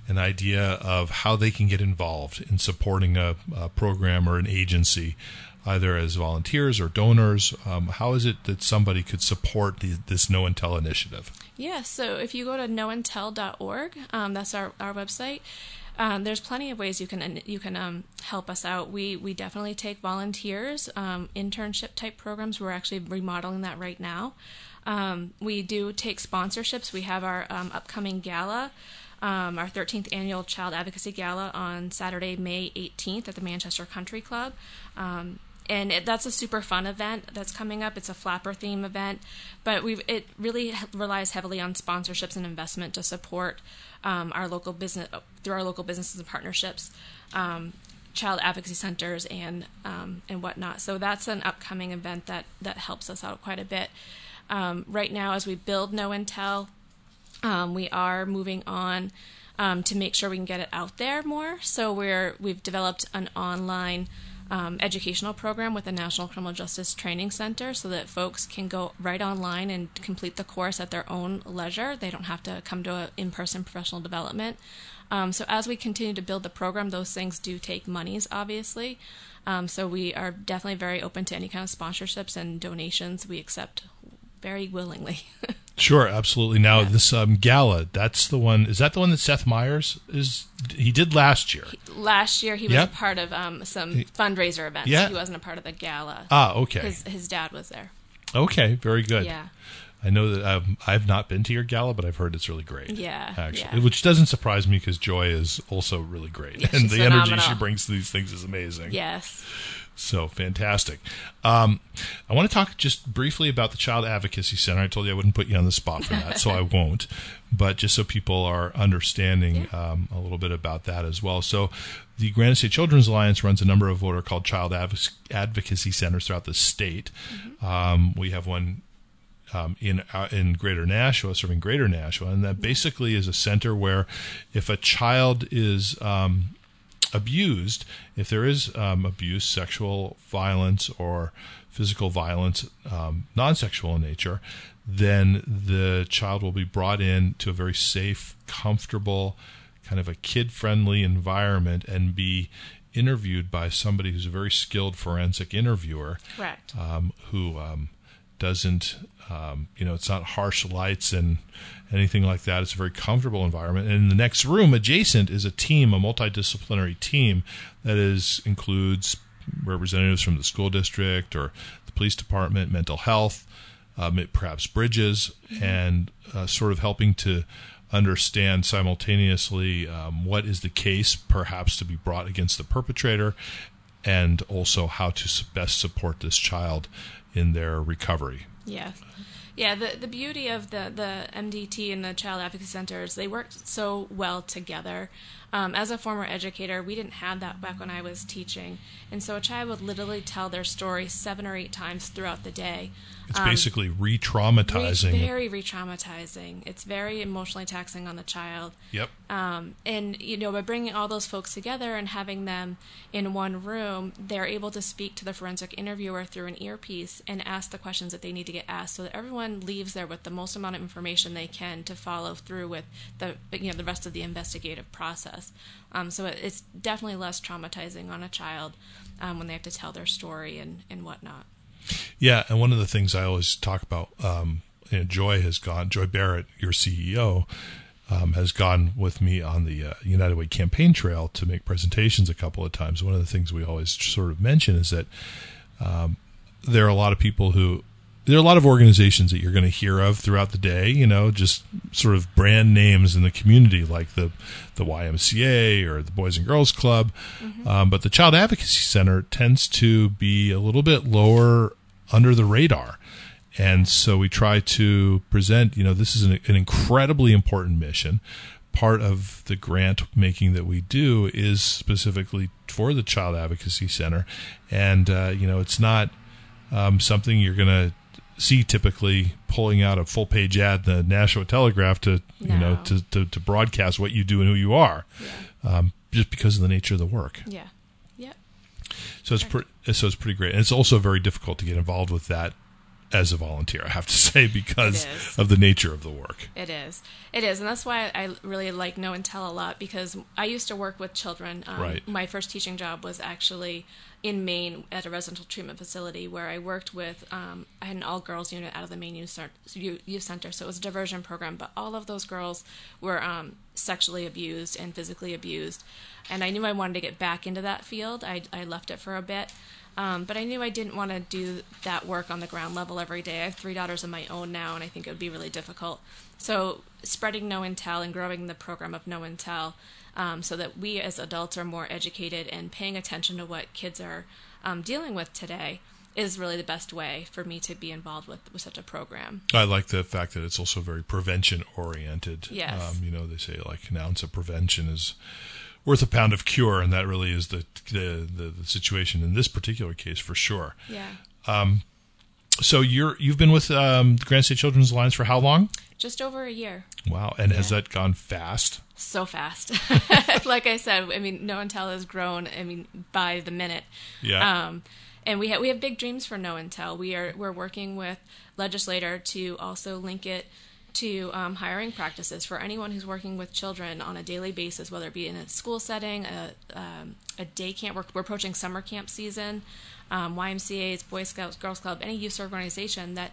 an idea of how they can get involved in supporting a, a program or an agency, either as volunteers or donors? Um, how is it that somebody could support the, this Know and Tell initiative? Yeah, so if you go to knowandtell.org, um, that's our, our website, Um, there's plenty of ways you can you can um, help us out. We we definitely take volunteers, um, internship type programs. We're actually remodeling that right now. Um, we do take sponsorships. We have our um, upcoming gala, um, our 13th annual Child Advocacy Gala on Saturday, May 18th at the Manchester Country Club. Um, and it, that's a super fun event that's coming up. It's a flapper theme event, but we it really relies heavily on sponsorships and investment to support um, our local business through our local businesses and partnerships, um, child advocacy centers and um, and whatnot. So that's an upcoming event that that helps us out quite a bit. Um, right now, as we build Know and Tell, um, we are moving on um, to make sure we can get it out there more. So we're we've developed an online um, educational program with the National Criminal Justice Training Center, so that folks can go right online and complete the course at their own leisure. They don't have to come to an in-person professional development. Um, so as we continue to build the program, those things do take monies, obviously. Um, so we are definitely very open to any kind of sponsorships and donations. We accept very willingly. *laughs* Sure, absolutely. Now this um, gala, that's the one. Is that the one that Seth Meyers is? He did last year. Last year, he was a part of um, some fundraiser events. Yeah. He wasn't a part of the gala. Ah, okay. His, his dad was there. Okay, very good. Yeah. I know that um, I've not been to your gala, but I've heard it's really great. Yeah, actually, yeah. which doesn't surprise me because Joy is also really great, Yeah, and the energy she brings to these things is amazing. Yes. So fantastic. Um, I want to talk just briefly about the Child Advocacy Center. I told you I wouldn't put you on the spot for that, so I *laughs* won't. But just so people are understanding um, a little bit about that as well. So, the Granite State Children's Alliance runs a number of what are called child advoc- advocacy centers throughout the state. Um, we have one um, in uh, in Greater Nashua, serving Greater Nashua, and that basically is a center where, if a child is um, abused, if there is um, abuse, sexual violence or physical violence, um, non-sexual in nature, then the child will be brought in to a very safe, comfortable, kind of a kid-friendly environment and be interviewed by somebody who's a very skilled forensic interviewer Correct. um, who um, doesn't, um, you know, it's not harsh lights and anything like that. It's a very comfortable environment. And in the next room adjacent is a team, a multidisciplinary team that is includes representatives from the school district or the police department, mental health, um, perhaps bridges, and uh, sort of helping to understand simultaneously um, what is the case perhaps to be brought against the perpetrator and also how to best support this child in their recovery. Yeah. Yeah, the the beauty of the, the MDT and the Child Advocacy Centers, they work so well together. Um, as a former educator, we didn't have that back when I was teaching. And so a child would literally tell their story seven or eight times throughout the day. It's Um, basically re traumatizing. Re- very re-traumatizing. It's very emotionally taxing on the child. Yep. Um, and you know, by bringing all those folks together and having them in one room, they're able to speak to the forensic interviewer through an earpiece and ask the questions that they need to get asked, so that everyone leaves there with the most amount of information they can to follow through with the you know the rest of the investigative process. Um, so it, it's definitely less traumatizing on a child um, when they have to tell their story and and whatnot. Yeah, and one of the things I always talk about, um, you know, Joy has gone. Joy Barrett, your CEO, um, has gone with me on the uh, United Way campaign trail to make presentations a couple of times. One of the things we always sort of mention is that um, there are a lot of people who there are a lot of organizations that you're going to hear of throughout the day. You know, just sort of brand names in the community like the the YMCA or the Boys and Girls Club. Um, but the Child Advocacy Center tends to be a little bit lower under the radar. And so we try to present, you know, this is an, an incredibly important mission. Part of the grant making that we do is specifically for the Child Advocacy Center. And, uh, you know, it's not um, something you're going to see typically pulling out a full page ad in the Nashua Telegraph to, you know, to, to, to broadcast what you do and who you are, um, just because of the nature of the work. Yeah. Yep. So it's pre- so it's pretty great, and it's also very difficult to get involved with that as a volunteer. I have to *laughs* say because of the nature of the work. It is. It is. And that's why I really like Know and Tell a lot because I used to work with children. Um, Right. My first teaching job was actually in Maine at a residential treatment facility where I worked with, um, I had an all girls unit out of the Maine Youth Center, Youth Center. So it was a diversion program, but all of those girls were um, sexually abused and physically abused. And I knew I wanted to get back into that field. I, I left it for a bit. Um, but I knew I didn't want to do that work on the ground level every day. I have three daughters of my own now, and I think it would be really difficult. So, spreading Know and Tell and growing the program of Know and Tell um, so that we as adults are more educated and paying attention to what kids are um, dealing with today is really the best way for me to be involved with, with such a program. I like the fact that it's also very prevention oriented. Yes. Um, you know, they say like an ounce of prevention is worth a pound of cure, and that really is the the, the, the situation in this particular case for sure. Yeah. Um, So you're you've been with um, the Granite State Children's Alliance for how long? Just over a year. Wow, and has that gone fast? so fast. *laughs* *laughs* like I said, I mean, No Tell has grown. I mean, by the minute. Yeah. Um, and we have we have big dreams for Know and Tell. We are we're working with legislator to also link it to um, hiring practices for anyone who's working with children on a daily basis, whether it be in a school setting, a um, a day camp. We're, we're approaching summer camp season. Um, YMCA's, Boy Scouts, Girls Club, any youth organization that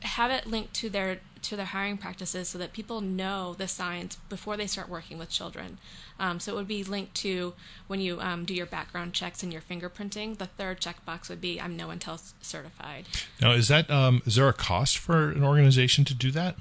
have it linked to their to their hiring practices so that people know the signs before they start working with children. Um, so it would be linked to when you um, do your background checks and your fingerprinting. The third checkbox would be I'm Know and Tell certified. Now, is that um, is there a cost for an organization to do that?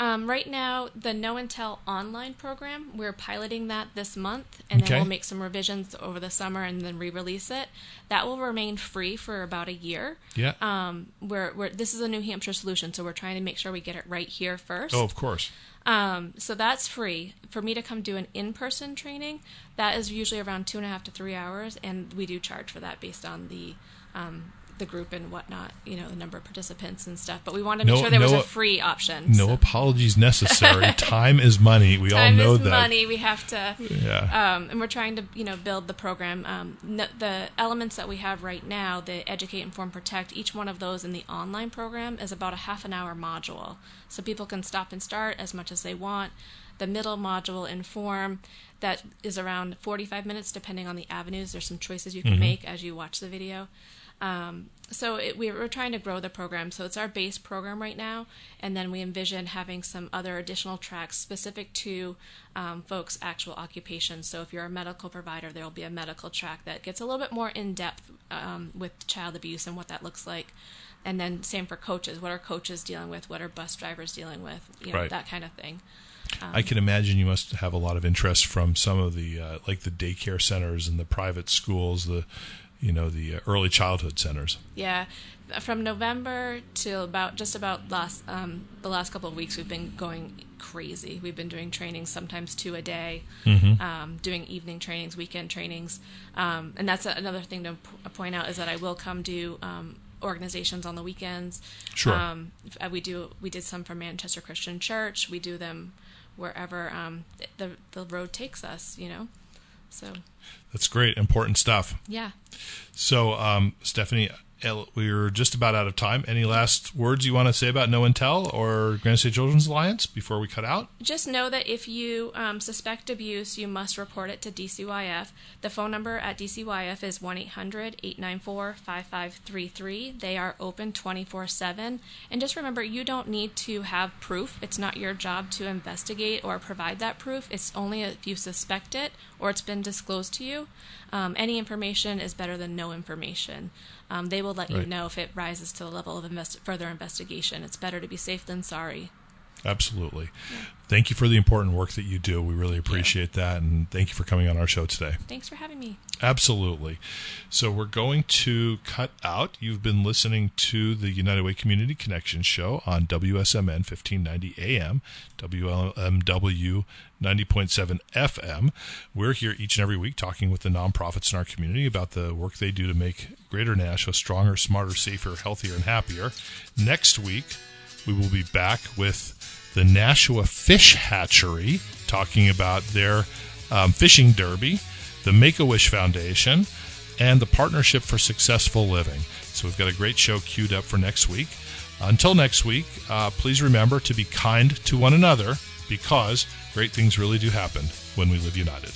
Um, right now, the Know and Tell online program, we're piloting that this month, and Okay. then we'll make some revisions over the summer and then re-release it. That will remain free for about a year. Yeah. Um, we're, we're this is a New Hampshire solution, so we're trying to make sure we get it right here first. oh, of course. Um, so that's free. For me to come do an in person training, that is usually around two and a half to three hours, and we do charge for that based on the um, the group and whatnot, you know, the number of participants and stuff. But we wanted to make No- sure there was a free option. No so- apologies necessary. *laughs* Time is money. We Time all know is that. money. We have to, Yeah. um, and we're trying to, you know, build the program. Um, n- the elements that we have right now, the educate, inform, protect. Each one of those in the online program is about a half an hour module, so people can stop and start as much as they want. The middle module, inform, that is around 45 minutes, depending on the avenues. There's some choices you can make as you watch the video. Um, so it, we, we're trying to grow the program. So it's our base program right now, and then we envision having some other additional tracks specific to um, folks' actual occupations. So if you're a medical provider, there will be a medical track that gets a little bit more in depth um, with child abuse and what that looks like. And then same for coaches. What are coaches dealing with? What are bus drivers dealing with? You know, Right. that kind of thing. I can imagine you must have a lot of interest from some of the uh, like the daycare centers and the private schools, the you know the uh, early childhood centers. Yeah, from November till about just about last um, the last couple of weeks, we've been going crazy. We've been doing trainings, sometimes two a day, um, doing evening trainings, weekend trainings, um, and that's another thing to p- point out is that I will come do. Um, organizations on the weekends Sure. um, uh, we do we did some for manchester christian church we do them wherever um, the the road takes us you know so. That's great, important stuff. yeah. So, um, Stephanie, El- we're just about out of time. Any last words you want to say about Know and Tell or Granite State Children's Alliance before we cut out? Just know that if you um, suspect abuse, you must report it to DCYF. The phone number at DCYF is 1 800 894 5533. They are open 24 7. And just remember, you don't need to have proof. It's not your job to investigate or provide that proof. It's only if you suspect it or it's been disclosed to you. Um, any information is better than no information. Um, they will let you know if it rises to the level of invest- further investigation. It's better to be safe than sorry. Absolutely. Thank you for the important work that you do. We really appreciate that. And thank you for coming on our show today. Thanks for having me. Absolutely. So we're going to cut out. You've been listening to the United Way Community Connection show on WSMN 1590 AM, WLMW 90.7 FM. We're here each and every week talking with the nonprofits in our community about the work they do to make Greater Nashua stronger, smarter, safer, healthier, and happier. Next week, we will be back with the Nashua Fish Hatchery talking about their um, fishing derby, the Make a Wish Foundation, and the Partnership for Successful Living. So we've got a great show queued up for next week. Until next week, uh, please remember to be kind to one another because great things really do happen when we live united.